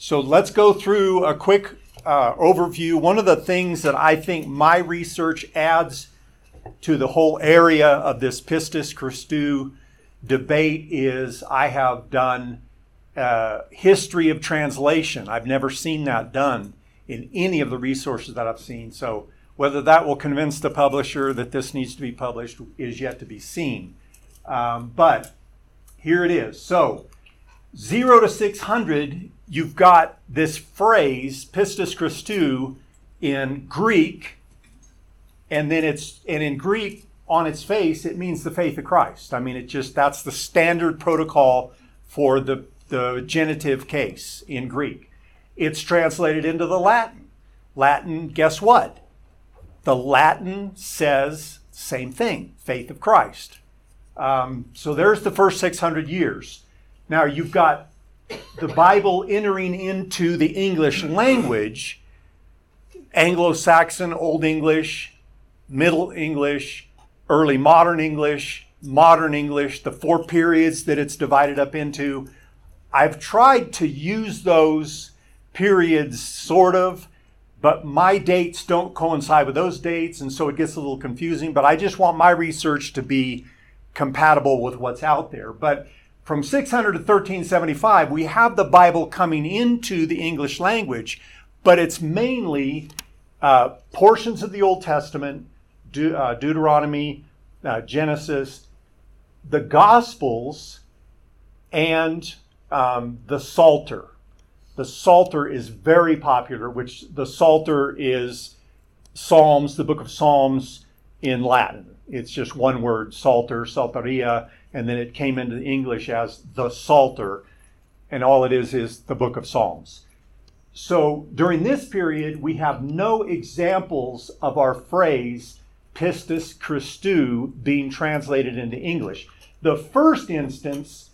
So let's go through a quick uh, overview. One of the things that I think my research adds to the whole area of this Pistis Christou debate is I have done uh, history of translation. I've never seen that done in any of the resources that I've seen. So whether that will convince the publisher that this needs to be published is yet to be seen. Um, but here it is. So 0 to 600, you've got this phrase, pistis Christou, in Greek, and then it's, and in Greek, on its face, it means the faith of Christ. I mean, it just, that's the standard protocol for the, the genitive case in Greek. It's translated into the Latin. Latin, guess what? The Latin says same thing, faith of Christ. Um, so there's the first 600 years. Now you've got the Bible entering into the English language, Anglo Saxon, Old English, Middle English, early modern English, modern English, the four periods that it's divided up into. I've tried to use those periods sort of, but my dates don't coincide with those dates, and so it gets a little confusing. But I just want my research to be compatible with what's out there. But from 600 to 1375, we have the Bible coming into the English language, but it's mainly uh, portions of the Old Testament, De- uh, Deuteronomy, uh, Genesis, the Gospels, and um, the Psalter. The Psalter is very popular, which the Psalter is Psalms, the book of Psalms in Latin. It's just one word, Psalter, Psalteria, and then it came into English as the Psalter, and all it is is the book of Psalms. So during this period, we have no examples of our phrase pistis Christou being translated into English. The first instance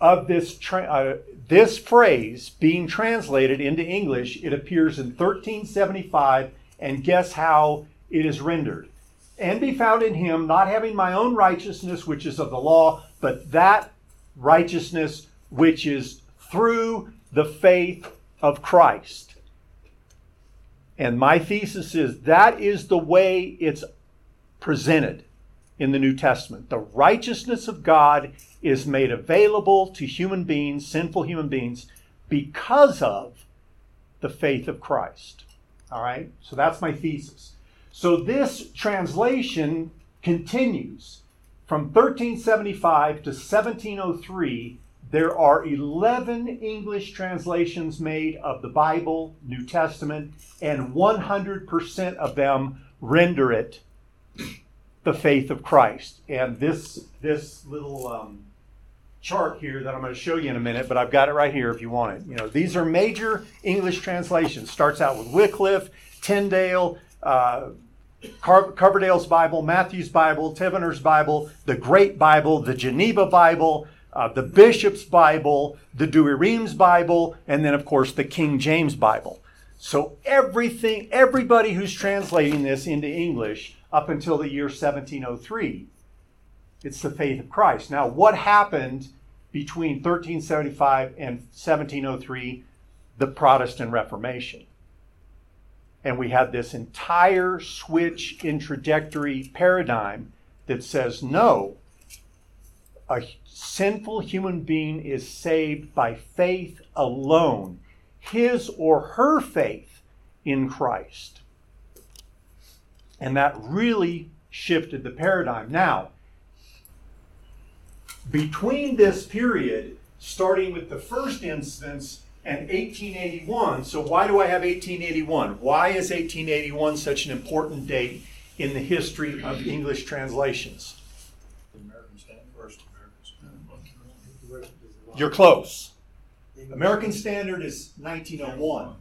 of this tra- uh, this phrase being translated into English, it appears in 1375, and guess how it is rendered? And be found in him, not having my own righteousness, which is of the law, but that righteousness which is through the faith of Christ. And my thesis is that is the way it's presented in the New Testament. The righteousness of God is made available to human beings, sinful human beings, because of the faith of Christ. All right? So that's my thesis. So this translation continues. From 1375 to 1703, there are 11 English translations made of the Bible, New Testament, and 100% of them render it the faith of Christ. And this, this little um, chart here that I'm going to show you in a minute, but I've got it right here if you want it. You know, these are major English translations. Starts out with Wycliffe, Tyndale, uh, Car- Coverdale's Bible, Matthew's Bible, Taverner's Bible, the Great Bible, the Geneva Bible, uh, the Bishop's Bible, the Douay-Rheims Bible, and then, of course, the King James Bible. So everything, everybody who's translating this into English up until the year 1703, it's the faith of Christ. Now, what happened between 1375 and 1703? The Protestant Reformation and we had this entire switch in trajectory paradigm that says no, a sinful human being is saved by faith alone, his or her faith in Christ. And that really shifted the paradigm. Now, between this period, starting with the first instance and 1881. So, why do I have 1881? Why is 1881 such an important date in the history of English translations? The American Standard. You're close. American Standard is 1901.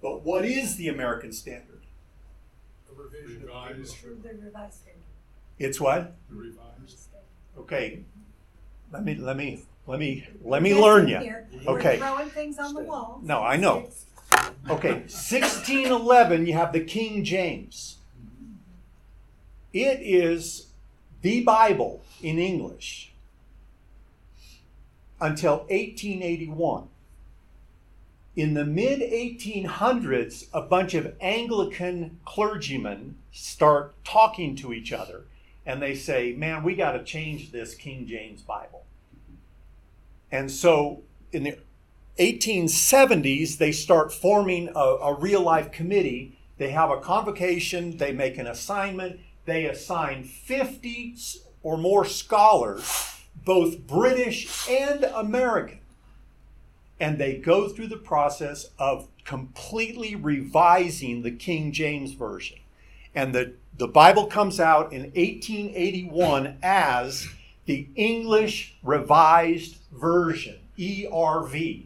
But what is the American Standard? The revised. The revised standard. It's what? The revised. Okay. Let me let me let me let me learn you. Here, Okay. We're throwing things on the wall. No, I know. Okay, 1611, you have the King James. It is the Bible in English until 1881. In the mid 1800s, a bunch of Anglican clergymen start talking to each other and they say, Man, we got to change this King James Bible. And so in the 1870s, they start forming a, a real life committee. They have a convocation, they make an assignment, they assign 50 or more scholars, both British and American and they go through the process of completely revising the King James Version. And the, the Bible comes out in 1881 as the English Revised Version, ERV.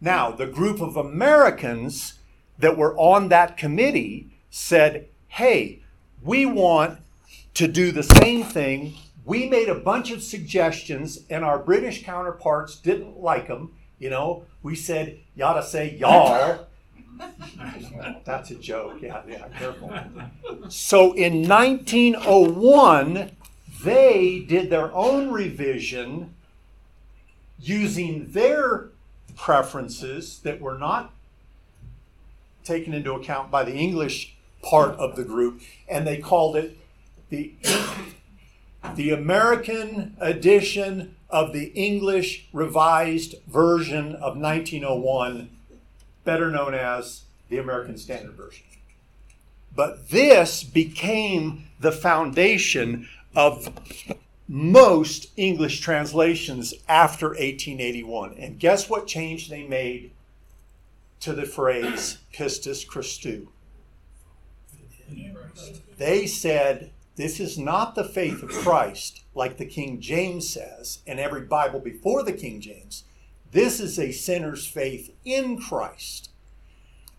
Now, the group of Americans that were on that committee said, hey, we want to do the same thing. We made a bunch of suggestions, and our British counterparts didn't like them you know, we said, you ought to say y'all. That's a joke. Yeah, yeah, careful. So in 1901, they did their own revision using their preferences that were not taken into account by the English part of the group, and they called it the, the American edition of the English Revised Version of 1901, better known as the American Standard Version. But this became the foundation of most English translations after 1881. And guess what change they made to the phrase pistis Christou? They said this is not the faith of Christ, like the King James says, and every Bible before the King James. This is a sinner's faith in Christ.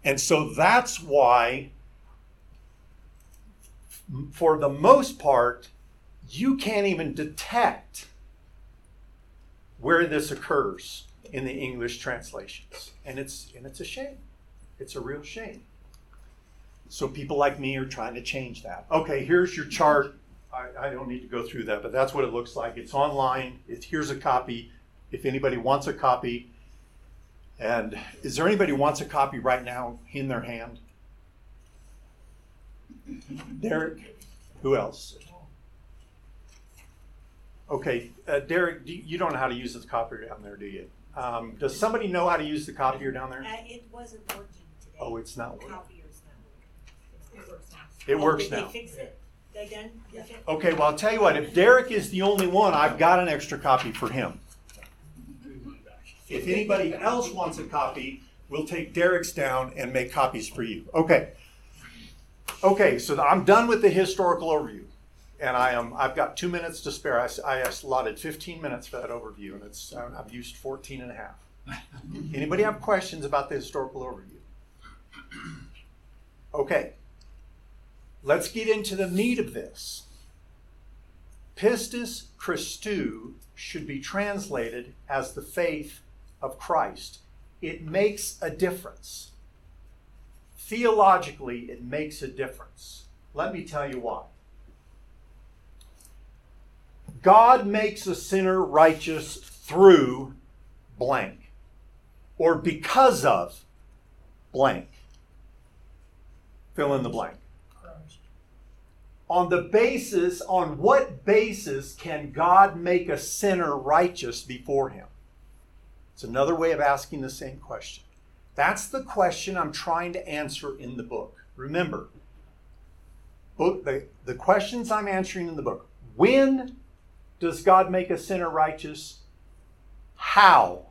And so that's why, for the most part, you can't even detect where this occurs in the English translations. And it's, and it's a shame. It's a real shame. So people like me are trying to change that. Okay, here's your chart. I, I don't need to go through that, but that's what it looks like. It's online. It, here's a copy. If anybody wants a copy, and is there anybody who wants a copy right now in their hand? Derek, who else? Okay, uh, Derek, you, you don't know how to use this copier down there, do you? Um, does somebody know how to use the copier down there? Uh, it wasn't working today. Oh, it's not working. Copier's not working. It works now. It Oh, works did now. they fix it? They done? with it? Okay, well, I'll tell you what, if Derek is the only one, I've got an extra copy for him. If anybody else wants a copy, we'll take Derek's down and make copies for you. Okay. Okay, so I'm done with the historical overview. And I am, I've got two minutes to spare. I, I allotted 15 minutes for that overview, and it's, I've used 14 and a half. Anybody have questions about the historical overview? Okay. Let's get into the meat of this. Pistis Christou should be translated as the faith of Christ. It makes a difference. Theologically, it makes a difference. Let me tell you why. God makes a sinner righteous through blank or because of blank. Fill in the blank on the basis, on what basis can God make a sinner righteous before him? It's another way of asking the same question. That's the question I'm trying to answer in the book. Remember, book, the, the questions I'm answering in the book. When does God make a sinner righteous? How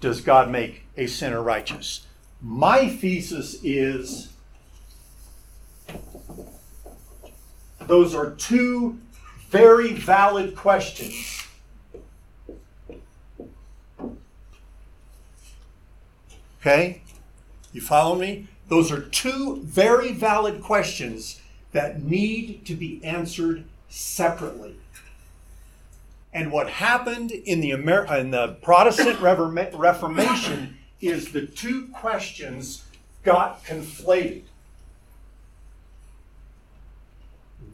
does God make a sinner righteous? My thesis is those are two very valid questions. Okay? You follow me? Those are two very valid questions that need to be answered separately. And what happened in the, Amer- in the Protestant Reforma- Reformation is the two questions got conflated.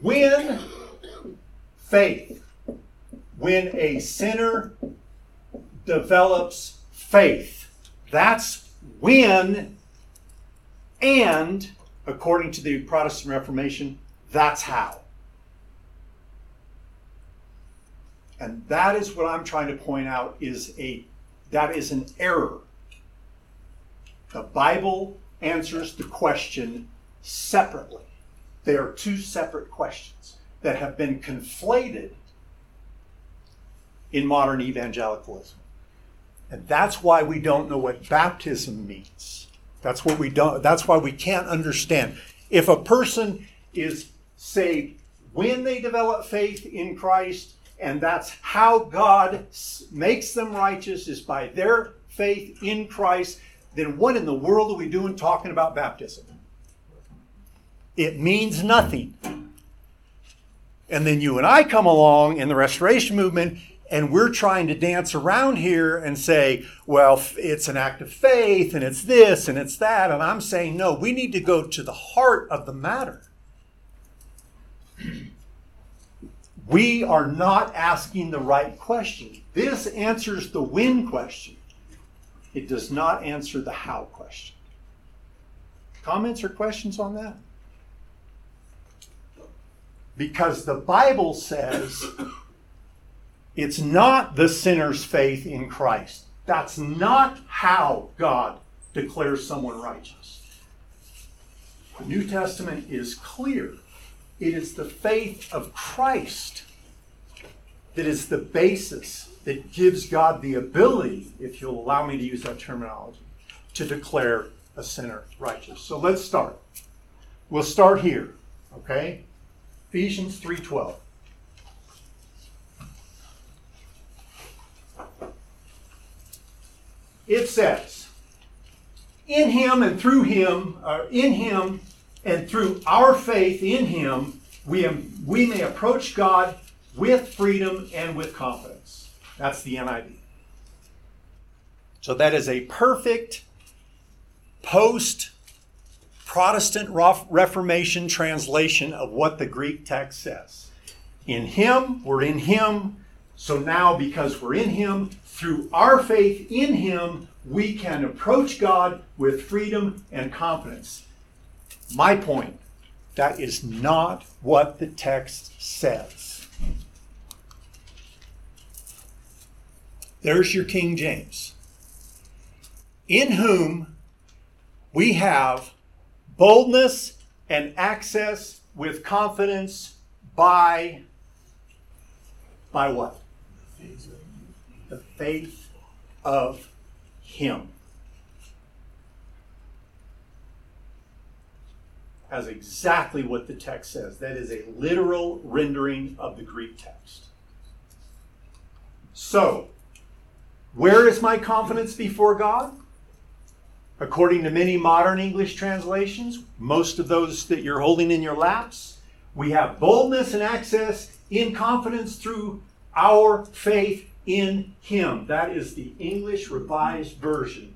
When faith, when a sinner develops faith, that's when and according to the Protestant Reformation, that's how. And that is what I'm trying to point out is a that is an error. The Bible answers the question separately. They are two separate questions that have been conflated in modern evangelicalism. And that's why we don't know what baptism means. That's what we don't that's why we can't understand. If a person is saved when they develop faith in Christ and that's how God makes them righteous is by their faith in Christ, then what in the world are we doing talking about baptism? It means nothing. And then you and I come along in the restoration movement and we're trying to dance around here and say, well, it's an act of faith and it's this and it's that. And I'm saying, no, we need to go to the heart of the matter. We are not asking the right question. This answers the when question, it does not answer the how question. Comments or questions on that? Because the Bible says it's not the sinner's faith in Christ. That's not how God declares someone righteous. The New Testament is clear. It is the faith of Christ that is the basis that gives God the ability, if you'll allow me to use that terminology, to declare a sinner righteous. So let's start. We'll start here, okay? Ephesians 3:12. it says, in him and through him, uh, in him and through our faith in him, we, am, we may approach God with freedom and with confidence. That's the NIV. So that is a perfect post Protestant Reformation translation of what the Greek text says. In him, we're in him. So now, because we're in him, through our faith in Him, we can approach God with freedom and confidence. My point that is not what the text says. There's your King James. In whom we have boldness and access with confidence by by what? the faith of Him. That's exactly what the text says. That is a literal rendering of the Greek text. So, where is my confidence before God? According to many modern English translations, most of those that you're holding in your laps, we have boldness and access in confidence through our faith in him. That is the English Revised Version.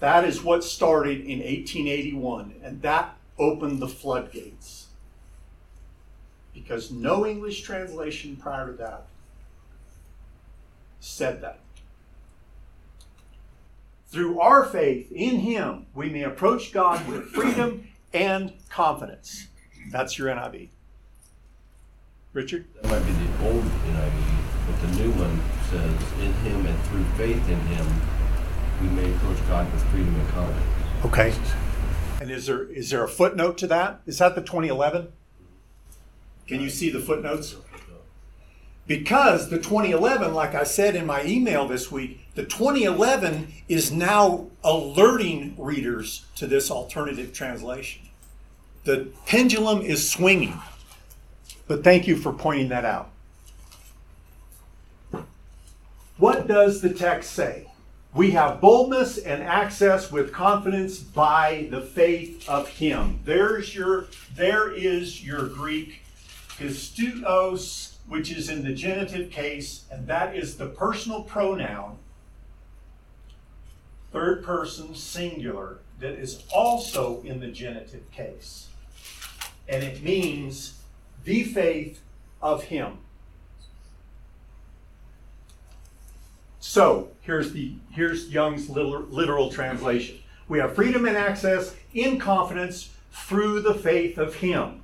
That is what started in 1881, and that opened the floodgates. Because no English translation prior to that said that. Through our faith in Him, we may approach God with freedom and confidence. That's your NIV. Richard? That might be the old NIV, but the new one says, "In Him and through faith in Him, we may approach God with freedom and confidence." Okay. And is there is there a footnote to that? Is that the 2011? Can you see the footnotes? Because the 2011, like I said in my email this week, the 2011 is now alerting readers to this alternative translation. The pendulum is swinging. But thank you for pointing that out. What does the text say? We have boldness and access with confidence by the faith of him. There's your there is your Greek pisteos, which is in the genitive case, and that is the personal pronoun, third person singular, that is also in the genitive case. And it means the faith of Him. So here's the here's Young's literal, literal translation. We have freedom and access in confidence through the faith of Him.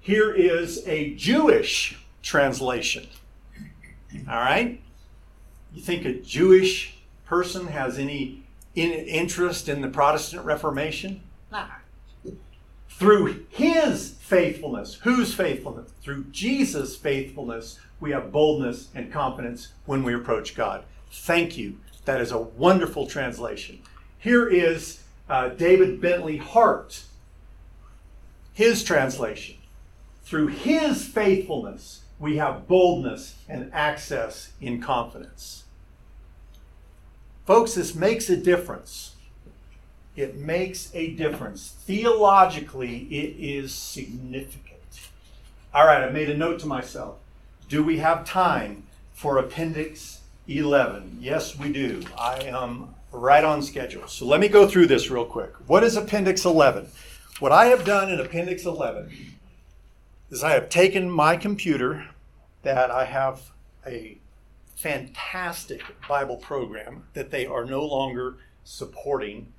Here is a Jewish translation. All right? You think a Jewish person has any in, interest in the Protestant Reformation? Through his faithfulness. Whose faithfulness? Through Jesus' faithfulness, we have boldness and confidence when we approach God. Thank you. That is a wonderful translation. Here is uh, David Bentley Hart, his translation. Through his faithfulness, we have boldness and access in confidence. Folks, this makes a difference. It makes a difference. Theologically, it is significant. All right, I made a note to myself. Do we have time for Appendix 11? Yes, we do. I am right on schedule. So let me go through this real quick. What is Appendix 11? What I have done in Appendix 11 is I have taken my computer that I have a fantastic Bible program that they are no longer supporting.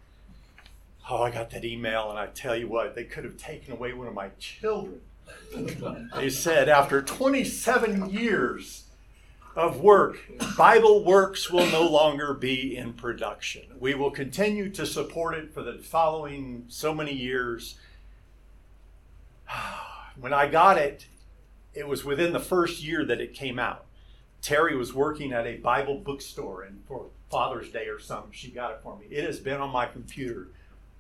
Oh, I got that email, and I tell you what, they could have taken away one of my children. they said after 27 years of work, BibleWorks will no longer be in production. We will continue to support it for the following so many years. When I got it, it was within the first year that it came out. Terry was working at a Bible bookstore, and for Father's Day or something, she got it for me. It has been on my computer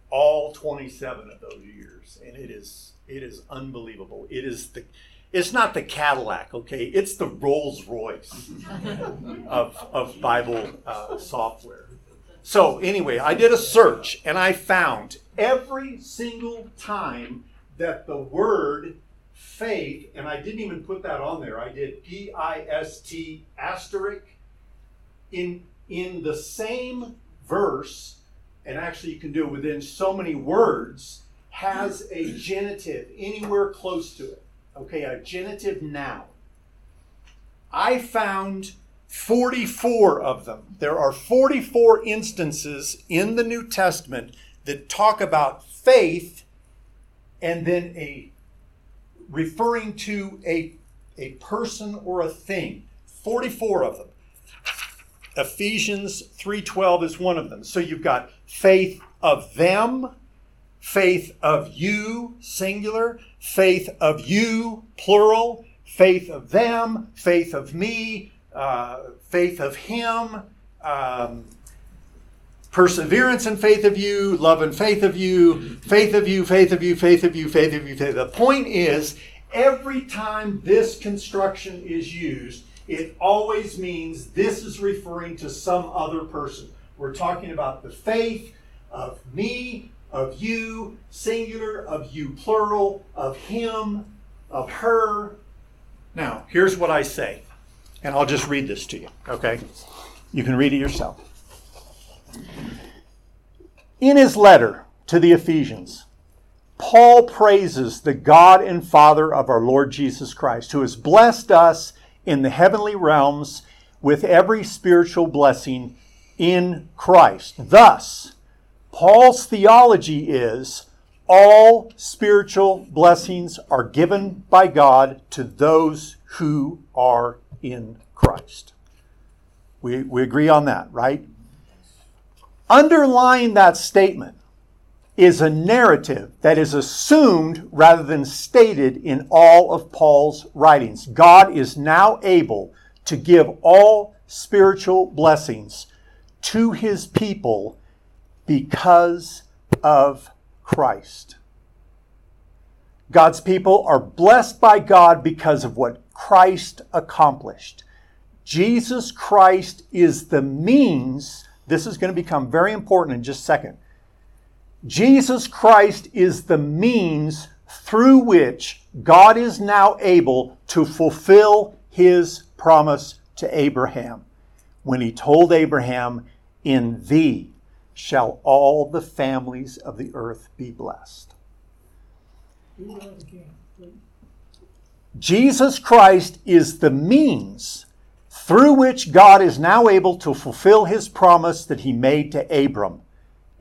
all 27 of those years, and it is it is unbelievable. It is the it's not the Cadillac, okay? It's the Rolls Royce of, of Bible uh, software. So, anyway, I did a search and I found every single time that the word faith, and I didn't even put that on there, I did P I S T asterisk in, in the same verse, and actually you can do it within so many words, has a genitive anywhere close to it okay, a genitive noun. I found 44 of them. There are 44 instances in the New Testament that talk about faith and then a referring to a, a person or a thing. 44 of them. Ephesians 3:12 is one of them. So you've got faith of them, faith of you, singular, faith of you, plural, faith of them, faith of me, uh, faith of him, um, perseverance and faith of you, love and faith of you, faith of you, faith of you, faith of you, faith of you. Faith. The point is, every time this construction is used, it always means this is referring to some other person. We're talking about the faith of me, of you, singular, of you, plural, of him, of her. Now, here's what I say, and I'll just read this to you, okay? You can read it yourself. In his letter to the Ephesians, Paul praises the God and Father of our Lord Jesus Christ, who has blessed us in the heavenly realms with every spiritual blessing in Christ. Thus, Paul's theology is all spiritual blessings are given by God to those who are in Christ. We, we agree on that, right? Underlying that statement is a narrative that is assumed rather than stated in all of Paul's writings. God is now able to give all spiritual blessings to his people because of Christ. God's people are blessed by God because of what Christ accomplished. Jesus Christ is the means. This is going to become very important in just a second. Jesus Christ is the means through which God is now able to fulfill his promise to Abraham when he told Abraham, In thee shall all the families of the earth be blessed. Jesus Christ is the means through which God is now able to fulfill his promise that he made to Abram.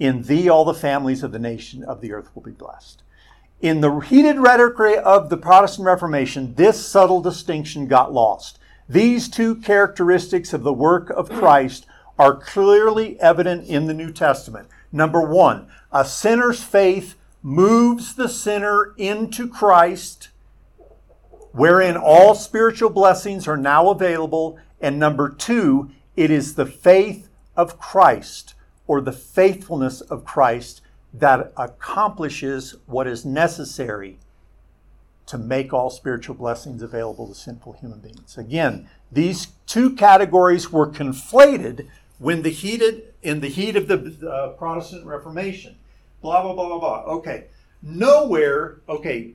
In thee all the families of the nation of the earth will be blessed. In the heated rhetoric of the Protestant Reformation, this subtle distinction got lost. These two characteristics of the work of Christ are clearly evident in the New Testament. Number one, a sinner's faith moves the sinner into Christ, wherein all spiritual blessings are now available. And number two, it is the faith of Christ or the faithfulness of Christ that accomplishes what is necessary to make all spiritual blessings available to sinful human beings. Again, these two categories were conflated when the heated in the heat of the uh, Protestant Reformation. Blah blah blah blah blah. Okay, nowhere. Okay,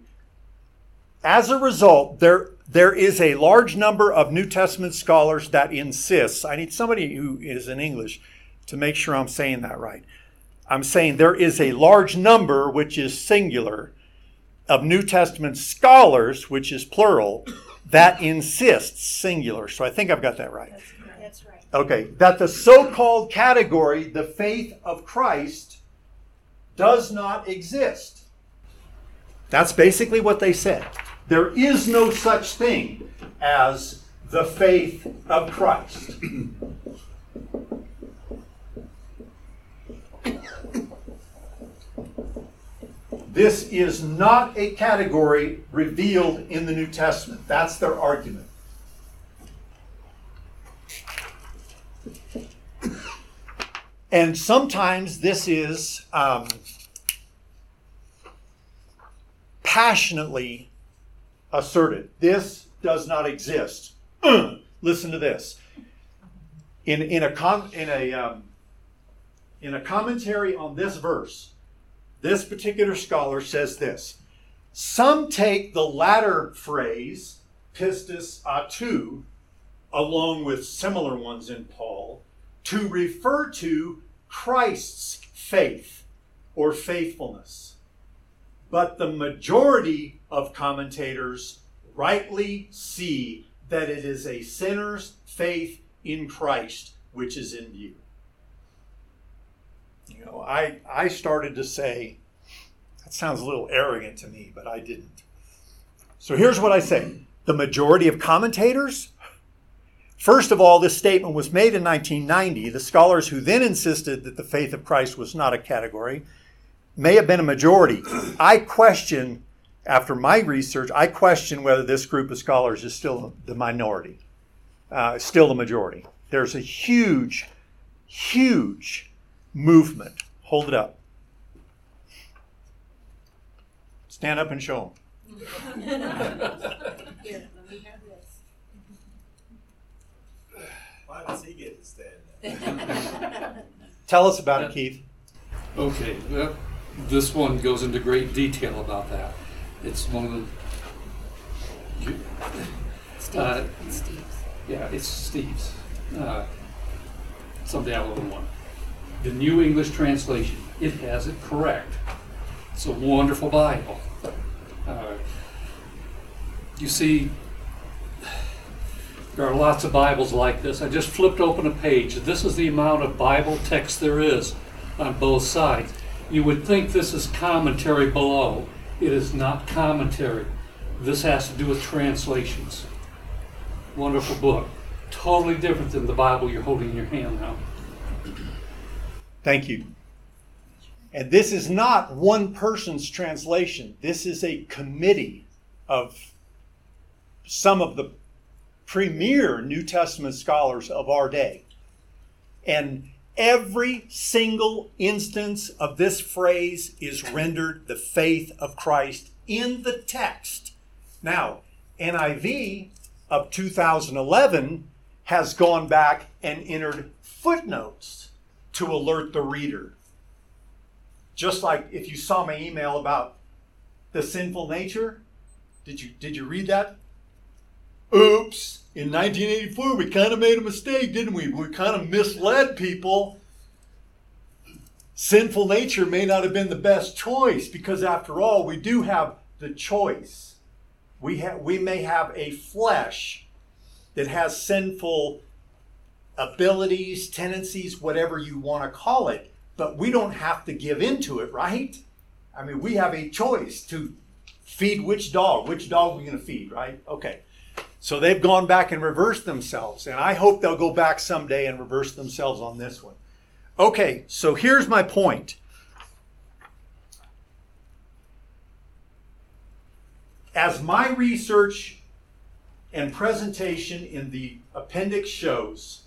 as a result, there there is a large number of New Testament scholars that insists. I need somebody who is in English to make sure I'm saying that right. I'm saying there is a large number, which is singular, of New Testament scholars, which is plural, that insists singular. So I think I've got that right. Okay, that the so called category, the faith of Christ, does not exist. That's basically what they said. There is no such thing as the faith of Christ. This is not a category revealed in the New Testament. That's their argument. And sometimes this is um, passionately asserted. This does not exist. Listen to this. In, in, a, com, in, a, um, in a commentary on this verse, this particular scholar says this Some take the latter phrase, pistis autou, along with similar ones in Paul, to refer to Christ's faith or faithfulness. But the majority of commentators rightly see that it is a sinner's faith in Christ which is in view. You know, I, I started to say, that sounds a little arrogant to me, but I didn't. So here's what I say the majority of commentators First of all, this statement was made in 1990. The scholars who then insisted that the faith of Christ was not a category may have been a majority. I question, after my research, I question whether this group of scholars is still the minority, uh, still the majority. There's a huge, huge movement. Hold it up. Stand up and show them. Here, let me have this. Why does he get to stand there? Tell us about it, Keith. Okay, well, this one goes into great detail about that. It's one of the. you- Uh, Steve's. yeah, it's Steve's. Uh, someday I'll own one. The New English Translation. It has it correct. It's a wonderful Bible. Uh, you see, there are lots of Bibles like this. I just flipped open a page. This is the amount of Bible text there is on both sides. You would think this is commentary below. It is not commentary. This has to do with translations. Wonderful book. Totally different than the Bible you're holding in your hand now. Thank you. And this is not one person's translation. This is a committee of some of the premier New Testament scholars of our day. And every single instance of this phrase is rendered the faith of Christ in the text. Now, NIV of 2011 has gone back and entered footnotes to alert the reader. Just like if you saw my email about the sinful nature, did you did you read that? Oops, in 1984 we kind of made a mistake, didn't we? We kind of misled people. Sinful nature may not have been the best choice because after all, we do have the choice. We have we may have a flesh that has sinful abilities, tendencies, whatever you want to call it, but we don't have to give into it, right? I mean, we have a choice to feed which dog, which dog we're going to feed, right? Okay. So they've gone back and reversed themselves, and I hope they'll go back someday and reverse themselves on this one. Okay, so here's my point. As my research and presentation in the appendix shows,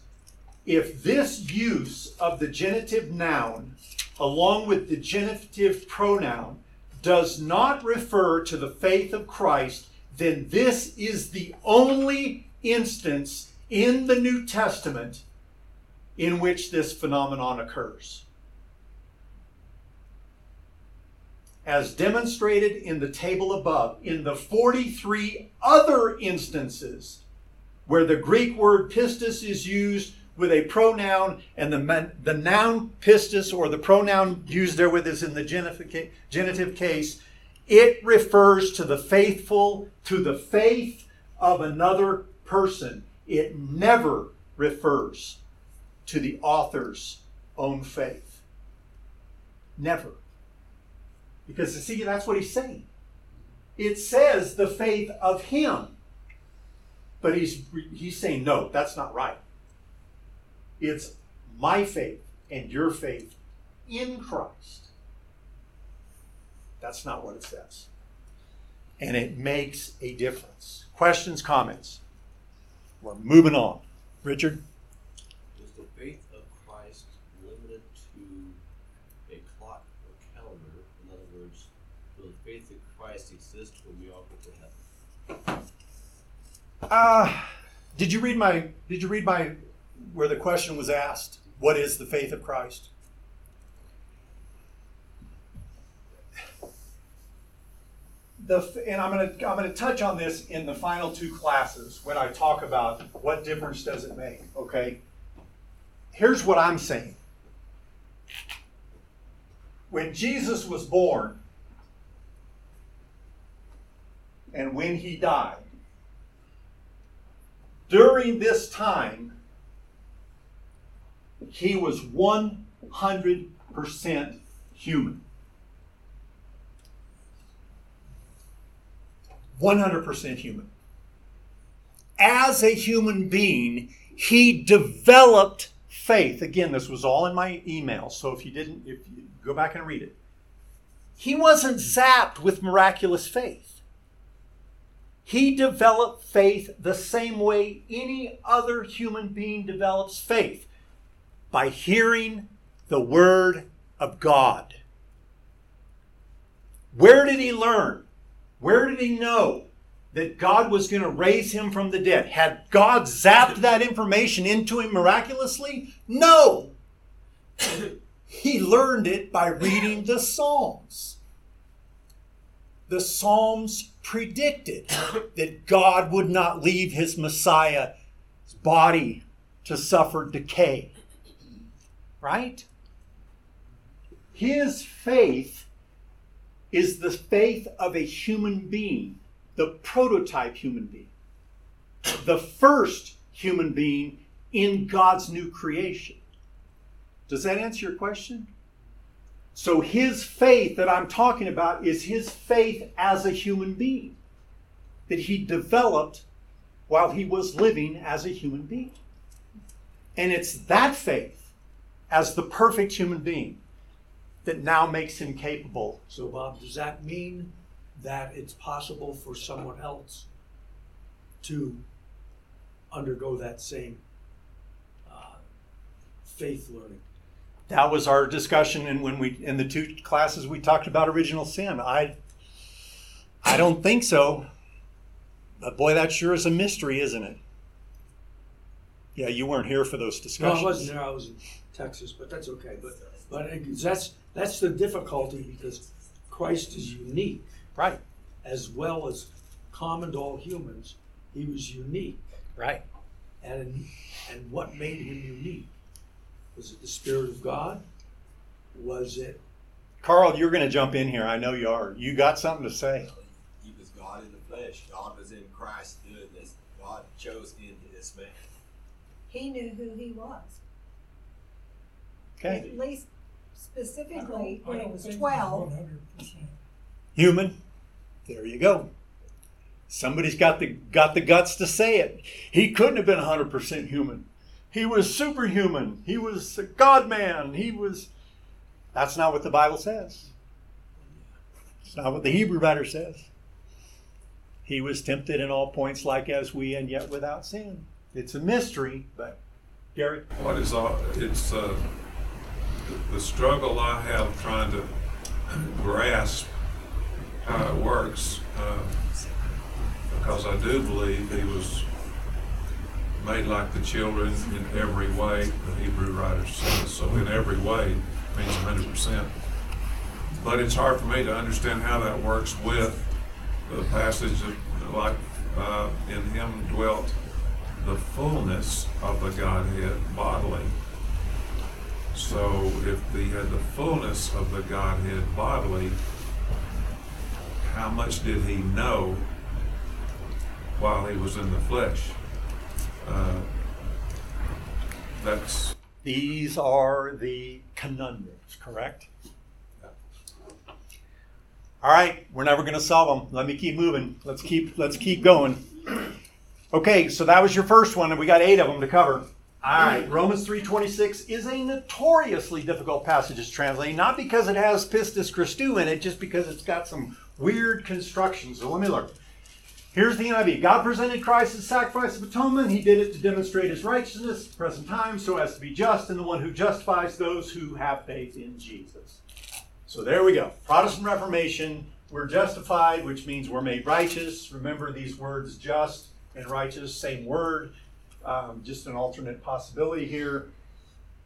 if this use of the genitive noun along with the genitive pronoun does not refer to the faith of Christ, then this is the only instance in the New Testament in which this phenomenon occurs. As demonstrated in the table above, in the 43 other instances where the Greek word pistis is used with a pronoun, and the, the noun pistis or the pronoun used therewith is in the genitive, genitive case, it refers to the faithful, to the faith of another person. It never refers to the author's own faith. Never. Because see, that's what he's saying. It says the faith of him. But he's, he's saying, no, that's not right. It's my faith and your faith in Christ. That's not what it says. And it makes a difference. Questions, comments? We're moving on. Richard? Is the faith of Christ limited to a clock or calendar? In other words, will the faith of Christ exist when we all go to heaven? Uh, did you read my did you read my where the question was asked, what is the faith of Christ? The, and I'm going to I'm going to touch on this in the final two classes when I talk about what difference does it make. Okay. Here's what I'm saying. When Jesus was born and when he died, during this time, he was 100% human. 100% human. As a human being, he developed faith. Again, this was all in my email, so if you didn't, if you go back and read it. He wasn't zapped with miraculous faith. He developed faith the same way any other human being develops faith by hearing the Word of God. Where did he learn? Where did he know that God was going to raise him from the dead? Had God zapped that information into him miraculously? No. he learned it by reading the Psalms. The Psalms predicted that God would not leave his Messiah's body to suffer decay. Right? His faith is the faith of a human being, the prototype human being, the first human being in God's new creation. Does that answer your question? So, his faith that I'm talking about is his faith as a human being that he developed while he was living as a human being. And it's that faith as the perfect human being that now makes him capable. So, Bob, does that mean that it's possible for someone else to undergo that same uh, faith learning? That was our discussion, and when we in the two classes we talked about original sin. I, I don't think so. But boy, that sure is a mystery, isn't it? Yeah, you weren't here for those No, discussions. I wasn't there. I was in Texas, but that's okay. But but that's that's the difficulty because Christ is unique Right, as well as common to all humans. He was unique, right. and and what made him unique? Was it the Spirit of God? Was it Carl, you're going to jump in here. I know you are. You got something to say. He was God in the flesh. God was in Christ doing this. God chose in this man. He knew who he was. Okay. At least specifically when it was twelve. Human. There you go. Somebody's got the got the guts to say it. He couldn't have been 100% human. He was superhuman. He was a God man. He was That's not what the Bible says. It's not what the Hebrew writer says. He was tempted in all points like as we and yet without sin. It's a mystery, but Gary What is all, it's, uh, the- struggle I have trying to grasp how it works, uh, because I do believe he was made like the children in every way, the Hebrew writer says, so in every way means hundred percent. But it's hard for me to understand how that works with the passage of, like, uh, in him dwelt the fullness of the Godhead bodily. So if he had the fullness of the Godhead bodily, how much did he know while he was in the flesh? Uh, that's These are the conundrums, correct? All right, we're never going to solve them. Let me keep moving. Let's keep let's keep going. Okay, so that was your first one, and we got eight of them to cover. All right, Romans 3.26 is a notoriously difficult passage to translate, not because it has pistis Christou in it, just because it's got some weird construction. So let me look. Here's the NIV. God presented Christ as sacrifice of atonement. He did it to demonstrate his righteousness present time so as to be just and the one who justifies those who have faith in Jesus. So there we go. Protestant Reformation, we're justified, which means we're made righteous. Remember these words just and righteous, same word, um, just an alternate possibility here.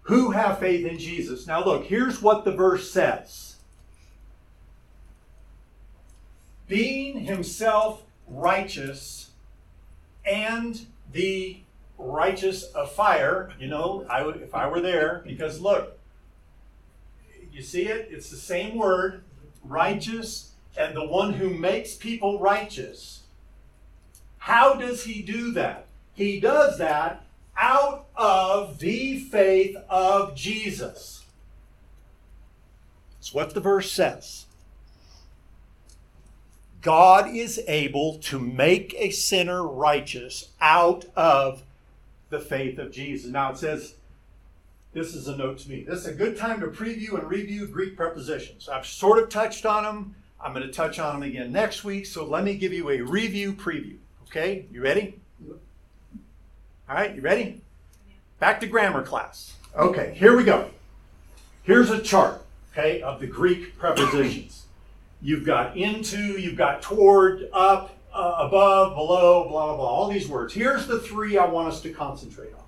Who have faith in Jesus. Now look, here's what the verse says. Being himself righteous and the righteousifier, you know, I would, if I were there, because look, you see it? It's the same word, righteous, and the one who makes people righteous. How does he do that? He does that out of the faith of Jesus. It's what the verse says. God is able to make a sinner righteous out of the faith of Jesus. Now it says, this is a note to me. This is a good time to preview and review Greek prepositions. I've sort of touched on them. I'm going to touch on them again next week. So let me give you a review preview. Okay, you ready? All right, you ready? Back to grammar class. Okay, here we go. Here's a chart, okay, of the Greek prepositions. You've got into, you've got toward, up, uh, above, below, blah, blah, blah. All these words. Here's the three I want us to concentrate on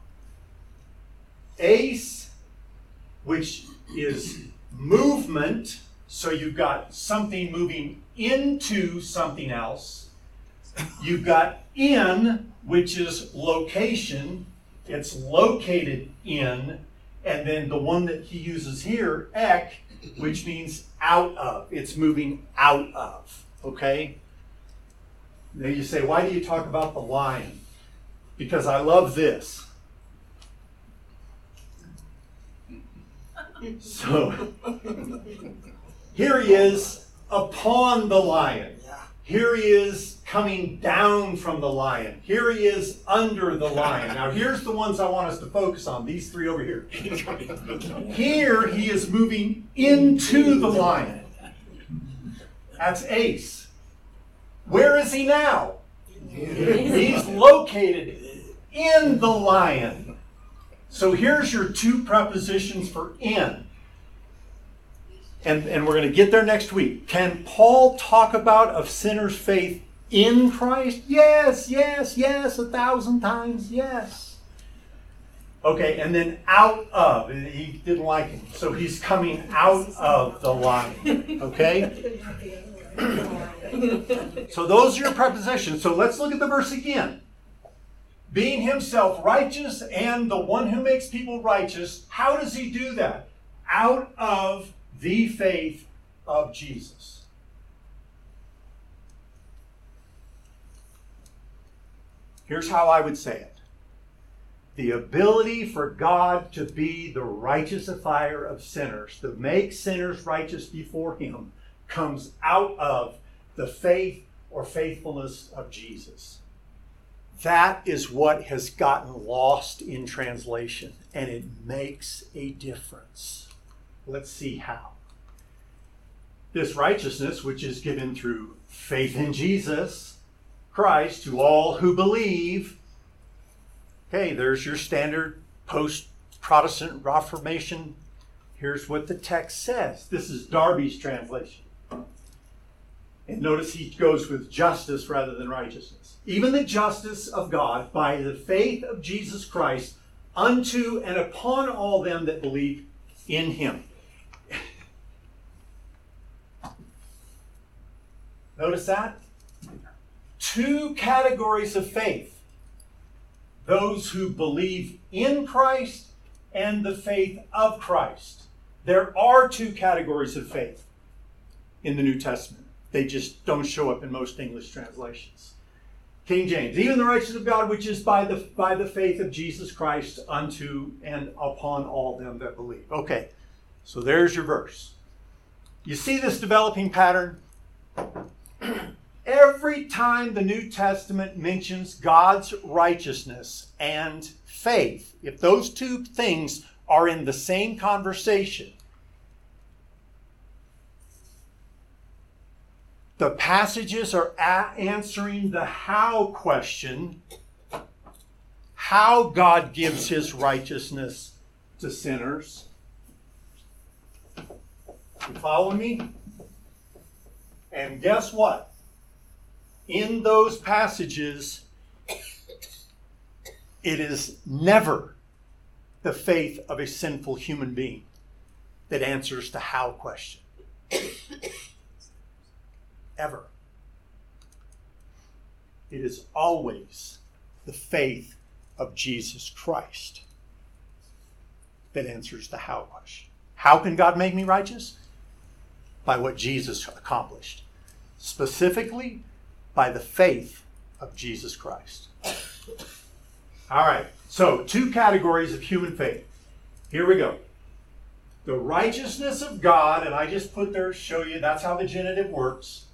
eis, which is movement. So you've got something moving into something else. You've got in, which is location. It's located in. And then the one that he uses here, ek, which means out of. It's moving out of. Okay? Now you say, why do you talk about the lion? Because I love this. So here he is upon the lion. Here he is coming down from the lion. Here he is under the lion. Now, here's the ones I want us to focus on these three over here. Here he is moving into the lion. That's eis. Where is he now? He's located in the lion. So here's your two prepositions for in. And, and we're going to get there next week. Can Paul talk about of sinners' faith in Christ? Yes, yes, yes, a thousand times, yes. Okay, and then out of. He didn't like him. So he's coming out of the line. Okay? So those are your prepositions. So let's look at the verse again. Being himself righteous and the one who makes people righteous, how does he do that? Out of the faith of Jesus. Here's how I would say it the ability for God to be the righteousifier of sinners, to make sinners righteous before Him, comes out of the faith or faithfulness of Jesus. That is what has gotten lost in translation, and it makes a difference. Let's see how. This righteousness, which is given through faith in Jesus Christ to all who believe, Okay, there's your standard post Protestant Reformation. Here's what the text says. This is Darby's translation. And notice he goes with justice rather than righteousness. Even the justice of God by the faith of Jesus Christ unto and upon all them that believe in him. Notice that? Two categories of faith those who believe in Christ and the faith of Christ. There are two categories of faith in the New Testament. They just don't show up in most English translations. King James, even the righteousness of God, which is by the by the faith of Jesus Christ unto and upon all them that believe. Okay, so there's your verse. You see this developing pattern? Every time the New Testament mentions God's righteousness and faith, if those two things are in the same conversation, the passages are a- answering the how question how God gives his righteousness to sinners. You follow me? And guess what? In those passages, it is never the faith of a sinful human being that answers the how question. Ever. It is always the faith of Jesus Christ that answers the how question. How can God make me righteous? By what Jesus accomplished. Specifically, by the faith of Jesus Christ. All right, so two categories of human faith. Here we go. The righteousness of God, and I just put there show you that's how the genitive works.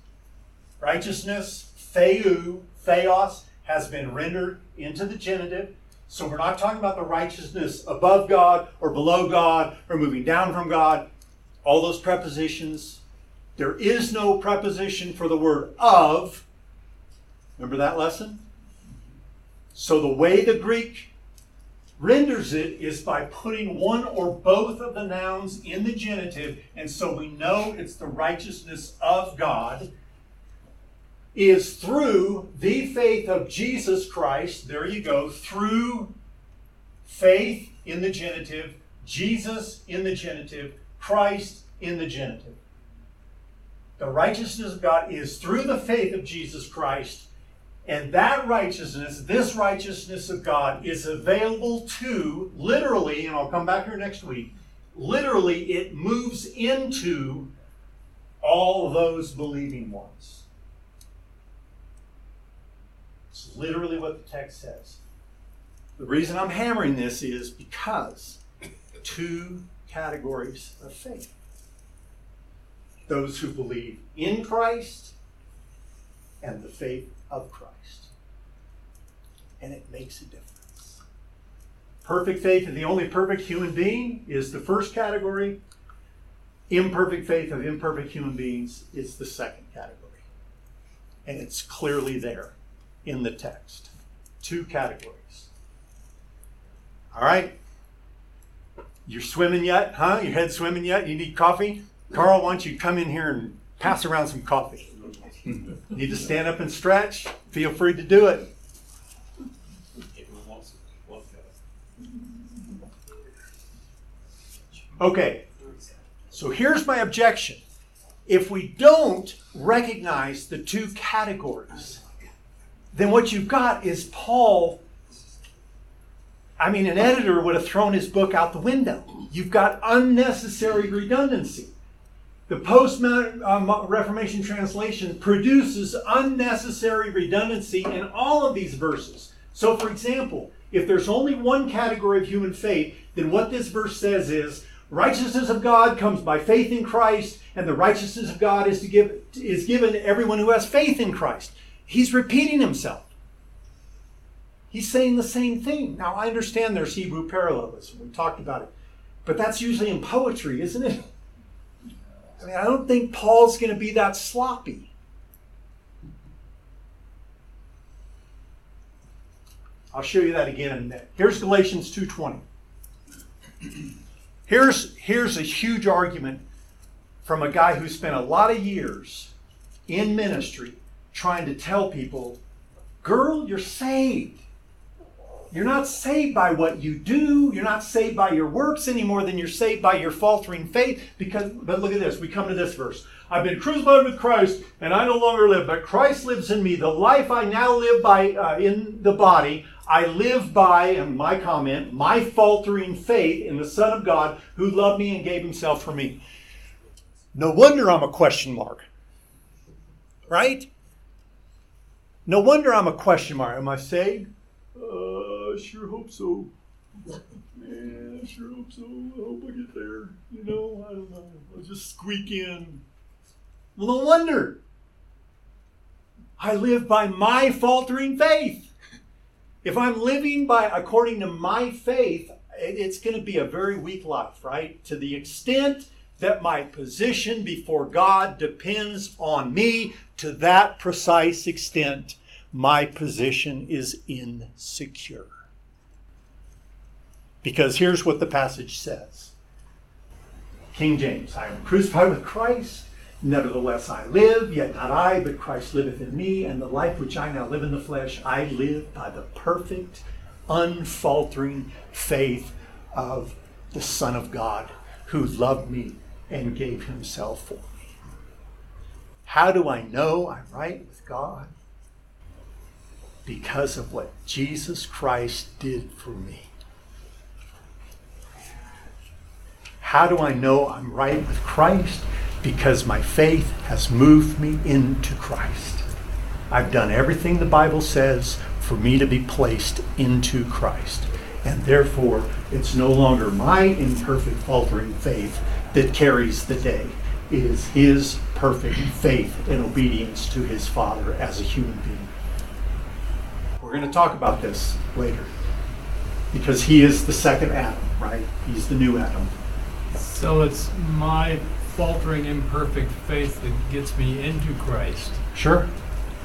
Righteousness, theou, theos, has been rendered into the genitive. So we're not talking about the righteousness above God or below God or moving down from God. All those prepositions. There is no preposition for the word of Remember that lesson? So the way the Greek renders it is by putting one or both of the nouns in the genitive, and so we know it's the righteousness of God, is through the faith of Jesus Christ. There you go, through faith in the genitive, Jesus in the genitive, Christ in the genitive. The righteousness of God is through the faith of Jesus Christ and that righteousness, this righteousness of God, is available to, literally, and I'll come back here next week, literally, it moves into all those believing ones. It's literally what the text says. The reason I'm hammering this is because two categories of faith those who believe in Christ and the faith of Christ. And it makes a difference. Perfect faith of the only perfect human being is the first category. Imperfect faith of imperfect human beings is the second category. And it's clearly there in the text. Two categories. All right. You're swimming yet, huh? Your head swimming yet? You need coffee? Carl, why don't you come in here and pass around some coffee? Need to stand up and stretch? Feel free to do it. Okay, so here's my objection. If we don't recognize the two categories, then what you've got is Paul. I mean, an editor would have thrown his book out the window. You've got unnecessary redundancy. The post uh, Reformation translation produces unnecessary redundancy in all of these verses. So, for example, if there's only one category of human faith, then what this verse says is righteousness of God comes by faith in Christ, and the righteousness of God is to give is given to everyone who has faith in Christ. He's repeating himself. He's saying the same thing. Now I understand there's Hebrew parallelism. We talked about it. But that's usually in poetry, isn't it? I mean, I don't think Paul's going to be that sloppy. I'll show you that again in a minute. Here's Galatians 2:20. Here's here's a huge argument from a guy who spent a lot of years in ministry trying to tell people, "Girl, you're saved. You're not saved by what you do. You're not saved by your works any more than you're saved by your faltering faith. Because, but look at this. We come to this verse. I've been crucified with Christ, and I no longer live, but Christ lives in me. The life I now live by uh, in the body, I live by, and my comment, my faltering faith in the Son of God who loved me and gave Himself for me. No wonder I'm a question mark, right? No wonder I'm a question mark. Am I saved? Uh, I sure hope so. Man, I sure hope so. I hope I get there. You know, I don't know. I'll just squeak in. Well, no wonder. I live by my faltering faith. If I'm living by according to my faith, it's going to be a very weak life, right? To the extent that my position before God depends on me, to that precise extent, my position is insecure. Because here's what the passage says King James, I am crucified with Christ. Nevertheless, I live, yet not I, but Christ liveth in me, and the life which I now live in the flesh, I live by the perfect, unfaltering faith of the Son of God, who loved me and gave himself for me. How do I know I'm right with God? Because of what Jesus Christ did for me. How do I know I'm right with Christ? Because my faith has moved me into Christ. I've done everything the Bible says for me to be placed into Christ. And therefore, it's no longer my imperfect, faltering faith that carries the day. It is His perfect faith and obedience to His Father as a human being. We're going to talk about this later because He is the second Adam, right? He's the new Adam. So it's my faltering, imperfect faith that gets me into Christ. Sure.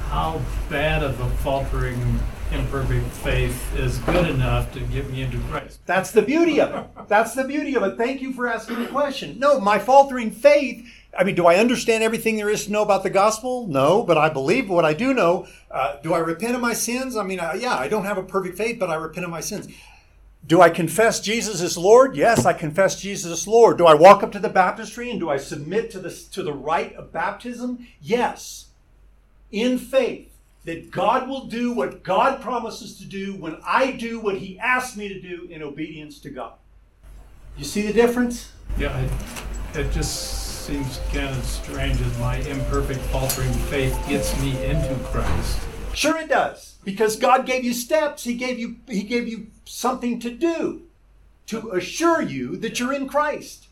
How bad of a faltering, imperfect faith is good enough to get me into Christ? That's the beauty of it. That's the beauty of it. Thank you for asking the question. No, my faltering faith. I mean, do I understand everything there is to know about the gospel? No, but I believe what I do know. Uh, do I repent of my sins? I mean, uh, yeah, I don't have a perfect faith, but I repent of my sins. Do I confess Jesus as Lord? Yes, I confess Jesus as Lord. Do I walk up to the baptistry and do I submit to the, to the rite of baptism? Yes. In faith that God will do what God promises to do when I do what He asks me to do in obedience to God. You see the difference? Yeah, it, it just seems kind of strange that my imperfect, faltering faith gets me into Christ. Sure it does. Because God gave you steps. He gave you he gave you something to do to assure you that you're in Christ.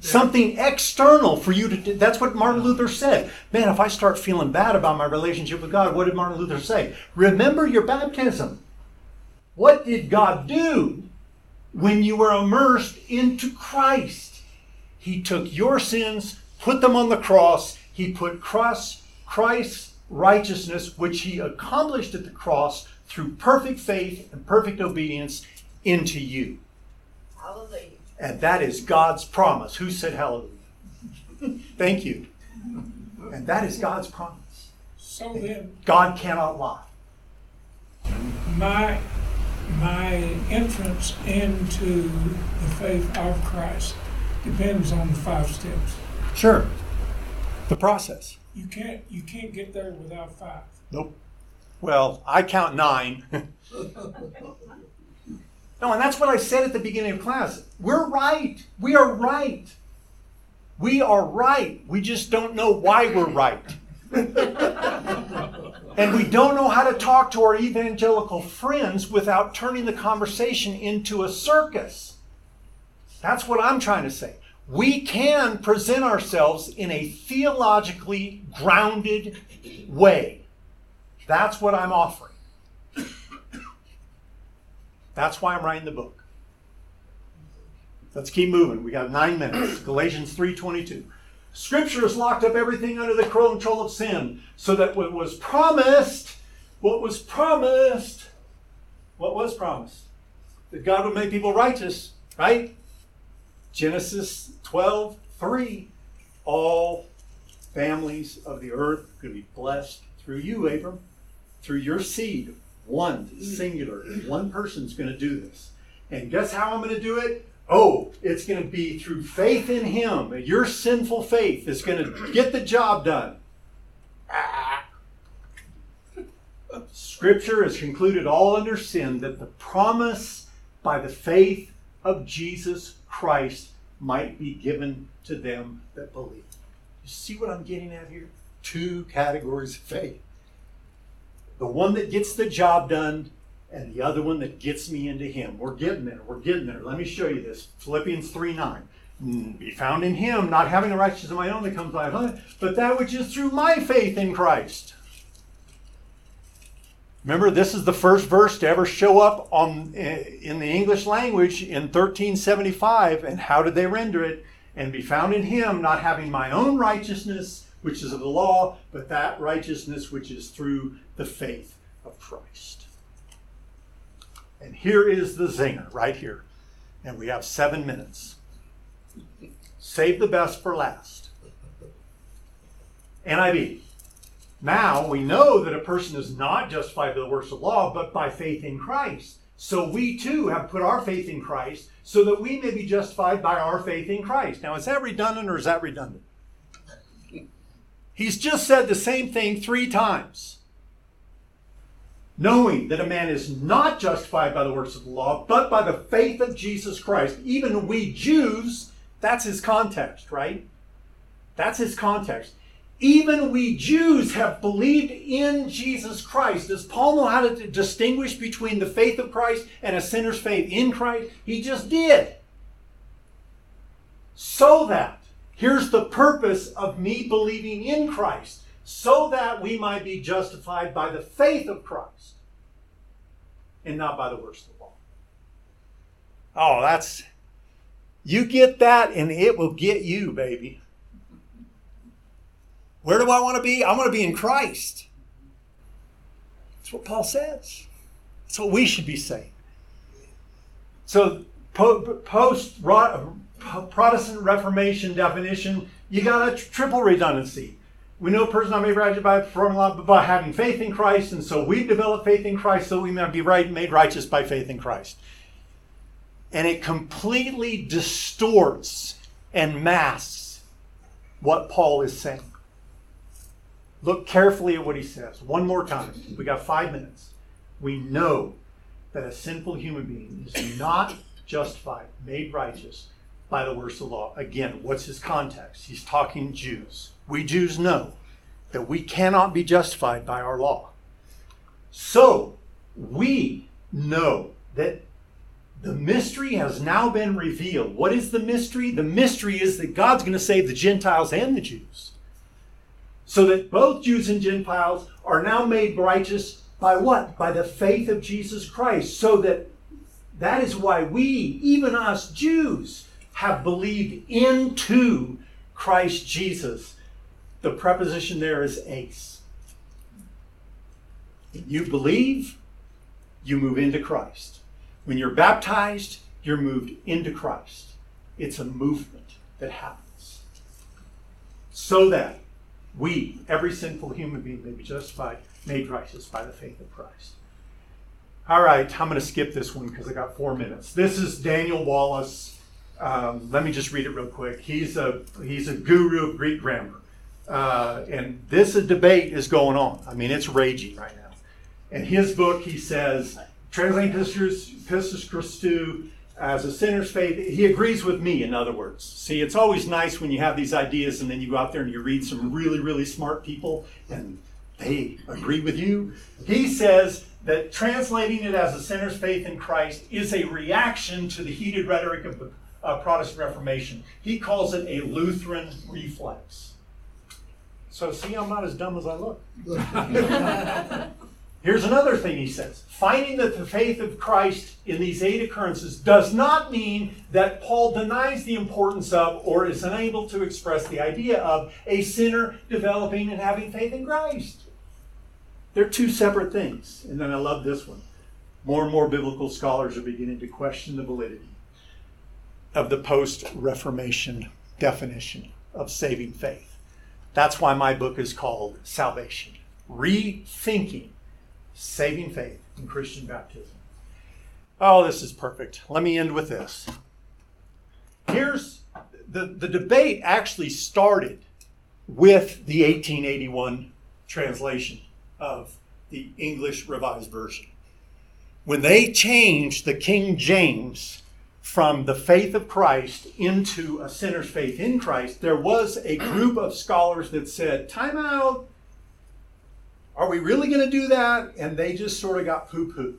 Something external for you to do. That's what Martin Luther said. Man, if I start feeling bad about my relationship with God, what did Martin Luther say? Remember your baptism. What did God do when you were immersed into Christ? He took your sins, put them on the cross. He put cross, Christ's righteousness, which he accomplished at the cross through perfect faith and perfect obedience, into you. Hallelujah. And that is God's promise. Who said hallelujah? Thank you. And that is God's promise. So then, God cannot lie. my my entrance into the faith of Christ depends on the five steps. Sure. The process. You can't you can't get there without five. Nope. Well, I count nine. no, and that's what I said at the beginning of class. We're right. We are right. We are right. We just don't know why we're right. And we don't know how to talk to our evangelical friends without turning the conversation into a circus. That's what I'm trying to say. We can present ourselves in a theologically grounded way. That's what I'm offering. That's why I'm writing the book. Let's keep moving. We got nine minutes. Galatians 3:22. Scripture has locked up everything under the control of sin, so that what was promised, what was promised, what was promised? That God would make people righteous, right? Genesis 12, 3. All families of the earth are going to be blessed through you, Abram, through your seed. One, singular. One person's going to do this. And guess how I'm going to do it? Oh, it's going to be through faith in Him. Your sinful faith is going to get the job done. Ah. Scripture has concluded all under sin that the promise by the faith of Jesus Christ might be given to them that believe. You see what I'm getting at here? Two categories of faith the one that gets the job done and the other one that gets me into him. We're getting there. We're getting there. Let me show you this. Philippians 3 9. Mm, Be found in him, not having a righteousness of my own that comes by but that which is through my faith in Christ. Remember, this is the first verse to ever show up on eh, in the English language in 1375. And how did they render it? And be found in him, not having my own righteousness, which is of the law, but that righteousness which is through the faith of Christ. And here is the zinger right here. And we have seven minutes. Save the best for last. NIV. Now we know that a person is not justified by the works of law, but by faith in Christ. So we too have put our faith in Christ so that we may be justified by our faith in Christ. Now, is that redundant or is that redundant? He's just said the same thing three times knowing that a man is not justified by the works of the law, but by the faith of Jesus Christ. Even we Jews, that's his context, right? That's his context. Even we Jews have believed in Jesus Christ. Does Paul know how to distinguish between the faith of Christ and a sinner's faith in Christ? He just did. So that, here's the purpose of me believing in Christ so that we might be justified by the faith of Christ and not by the works of the law. Oh, that's, you get that and it will get you, baby. Where do I want to be? I want to be in Christ. That's what Paul says. That's what we should be saying. So, post Protestant Reformation definition, you got a triple redundancy we know a person not made righteous by performing law, but by having faith in Christ, and so we've developed faith in Christ so we may be right, made righteous by faith in Christ. And it completely distorts and masks what Paul is saying. Look carefully at what he says. One more time. We got five minutes. We know that a sinful human being is not justified, made righteous by the works of the law. Again, what's his context? He's talking Jews. We Jews know that we cannot be justified by our law. So we know that the mystery has now been revealed. What is the mystery? The mystery is that God's going to save the Gentiles and the Jews. So that both Jews and Gentiles are now made righteous by what? By the faith of Jesus Christ. So that that is why we, even us Jews, have believed into Christ Jesus the preposition there is. When you believe, you move into Christ. When you're baptized, you're moved into Christ. It's a movement that happens. So that we, every sinful human being, may be justified, made righteous by the faith of Christ. All right, I'm going to skip this one because I got four minutes. This is Daniel Wallace. Um, let me just read it real quick. He's a he's a guru of Greek grammar. Uh, and this debate is going on. I mean, it's raging right now. In his book, he says, translating Pistis, Christou as a sinner's faith, he agrees with me, in other words. See, it's always nice when you have these ideas and then you go out there and you read some really, really smart people and they agree with you. He says that translating it as a sinner's faith in Christ is a reaction to the heated rhetoric of the uh, Protestant Reformation. He calls it a Lutheran reflex. So, see, I'm not as dumb as I look. Here's another thing he says finding that the faith of Christ in these eight occurrences does not mean that Paul denies the importance of or is unable to express the idea of a sinner developing and having faith in Christ. They're two separate things. And then I love this one. More and more biblical scholars are beginning to question the validity of the post Reformation definition of saving faith. That's why my book is called Salvation Rethinking Saving Faith in Christian Baptism. Oh, this is perfect. Let me end with this. Here's the, the debate actually started with the 1881 translation of the English Revised Version. When they changed the King James from the faith of Christ into a sinner's faith in Christ, there was a group of scholars that said, Time out. Are we really going to do that? And they just sort of got poo pooed.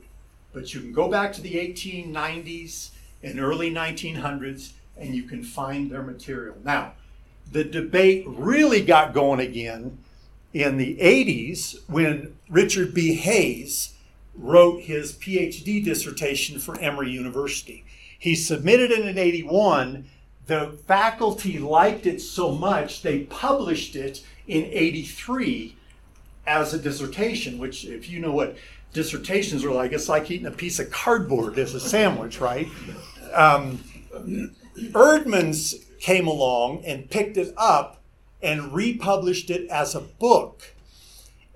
But you can go back to the 1890s and early 1900s and you can find their material. Now, the debate really got going again in the 80s when Richard B. Hays wrote his PhD dissertation for Emory University. He submitted it in 81. The faculty liked it so much they published it in 83 as a dissertation, which, if you know what dissertations are like, it's like eating a piece of cardboard as a sandwich, right? Um, Eerdmans came along and picked it up and republished it as a book.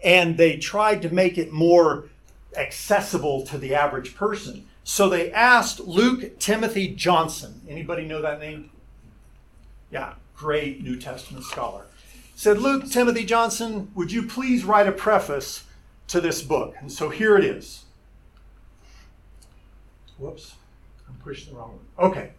And they tried to make it more accessible to the average person. So they asked Luke Timothy Johnson. Anybody know that name? Yeah, great New Testament scholar. Said, Luke Timothy Johnson, would you please write a preface to this book? And so here it is. Whoops, I'm pushing the wrong one. Okay.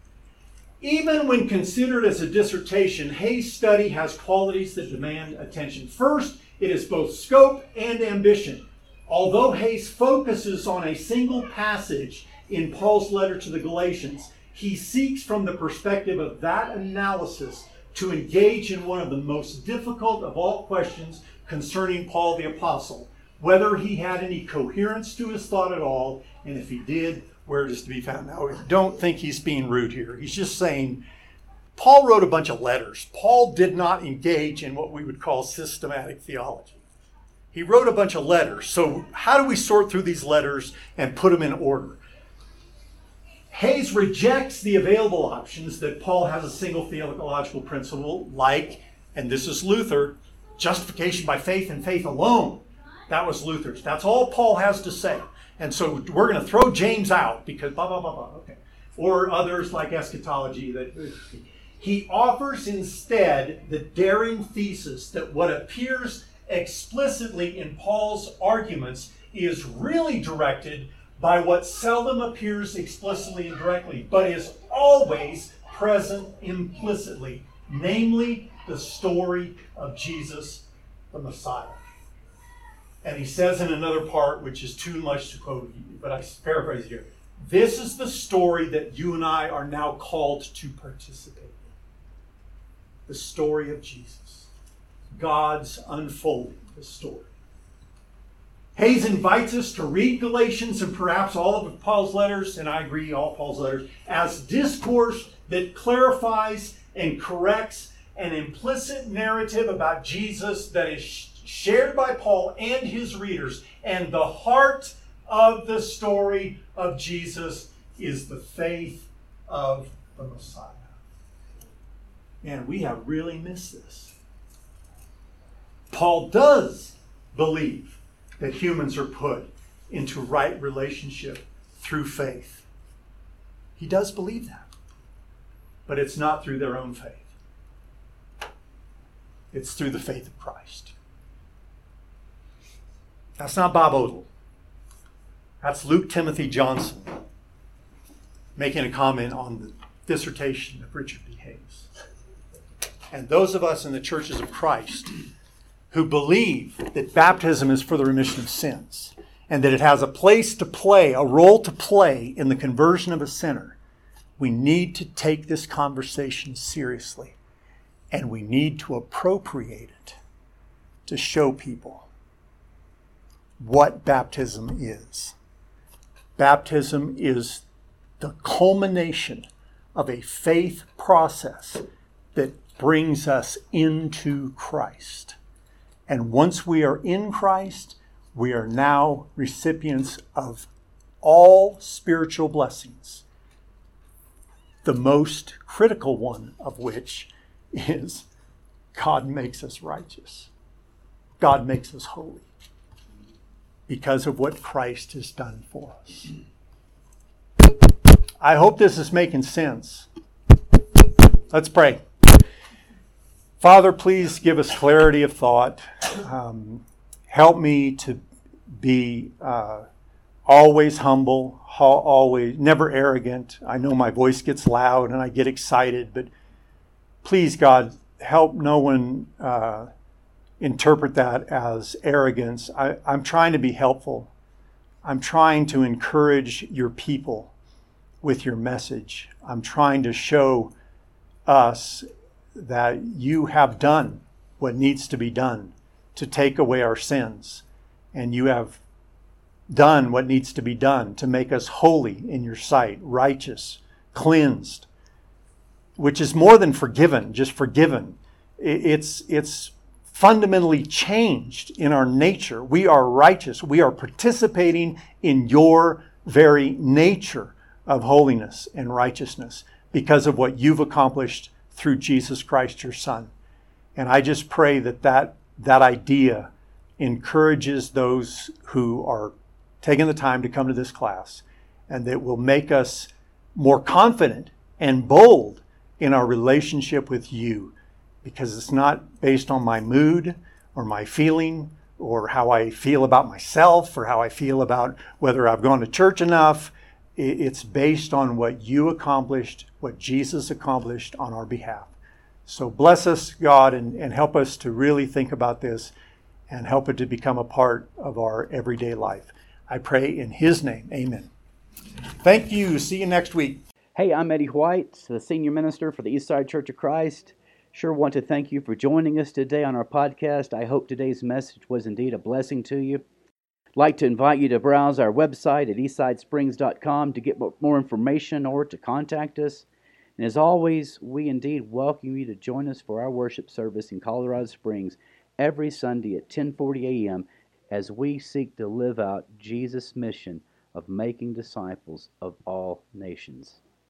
Even when considered as a dissertation, Hays' study has qualities that demand attention. First, it is both scope and ambition. Although Hays focuses on a single passage in Paul's letter to the Galatians, he seeks from the perspective of that analysis to engage in one of the most difficult of all questions concerning Paul the Apostle whether he had any coherence to his thought at all, and if he did, where it is to be found. Now, don't think he's being rude here. He's just saying Paul wrote a bunch of letters. Paul did not engage in what we would call systematic theology. He wrote a bunch of letters. So, how do we sort through these letters and put them in order? Hays rejects the available options that Paul has a single theological principle, like, and this is Luther, justification by faith and faith alone. That was Luther's. That's all Paul has to say. And so we're going to throw James out because blah, blah, blah, blah. Okay. Or others like eschatology that he offers instead the daring thesis that what appears explicitly in Paul's arguments is really directed by what seldom appears explicitly and directly, but is always present implicitly, namely the story of Jesus the Messiah. And he says in another part, which is too much to quote, but I paraphrase here this is the story that you and I are now called to participate in. The story of Jesus. God's unfolding the story. Hays invites us to read Galatians and perhaps all of Paul's letters, and I agree, all Paul's letters, as discourse that clarifies and corrects an implicit narrative about Jesus that is shared by Paul and his readers. And the heart of the story of Jesus is the faith of the Messiah. And we have really missed this. Paul does believe that humans are put into right relationship through faith. He does believe that. But it's not through their own faith, it's through the faith of Christ. That's not Bob Odle. That's Luke Timothy Johnson making a comment on the dissertation of Richard B. Hays. And those of us in the churches of Christ who believe that baptism is for the remission of sins and that it has a place to play, a role to play in the conversion of a sinner, we need to take this conversation seriously and we need to appropriate it to show people what baptism is. Baptism is the culmination of a faith process that brings us into Christ. And once we are in Christ, we are now recipients of all spiritual blessings. The most critical one of which is God makes us righteous. God makes us holy because of what Christ has done for us. I hope this is making sense. Let's pray. Father, please give us clarity of thought. Um, help me to be uh, always humble, always never arrogant. I know my voice gets loud and I get excited, but please, God, help no one uh, interpret that as arrogance. I, I'm trying to be helpful. I'm trying to encourage your people with your message. I'm trying to show us that you have done what needs to be done to take away our sins, and you have done what needs to be done to make us holy in your sight, righteous, cleansed, which is more than forgiven, just forgiven. It's, it's fundamentally changed in our nature. We are righteous. We are participating in your very nature of holiness and righteousness because of what you've accomplished through Jesus Christ, your Son. And I just pray that that, that idea encourages those who are taking the time to come to this class and that will make us more confident and bold in our relationship with you because it's not based on my mood or my feeling or how I feel about myself or how I feel about whether I've gone to church enough. It's based on what you accomplished, what Jesus accomplished on our behalf. So bless us, God, and, and help us to really think about this and help it to become a part of our everyday life. I pray in His name. Amen. Thank you. See you next week. Hey, I'm Eddie White, the senior minister for the Eastside Church of Christ. Sure want to thank you for joining us today on our podcast. I hope today's message was indeed a blessing to you like to invite you to browse our website at eastsidesprings.com to get more information or to contact us. And as always, we indeed welcome you to join us for our worship service in Colorado Springs every Sunday at 10:40 a.m. as we seek to live out Jesus' mission of making disciples of all nations.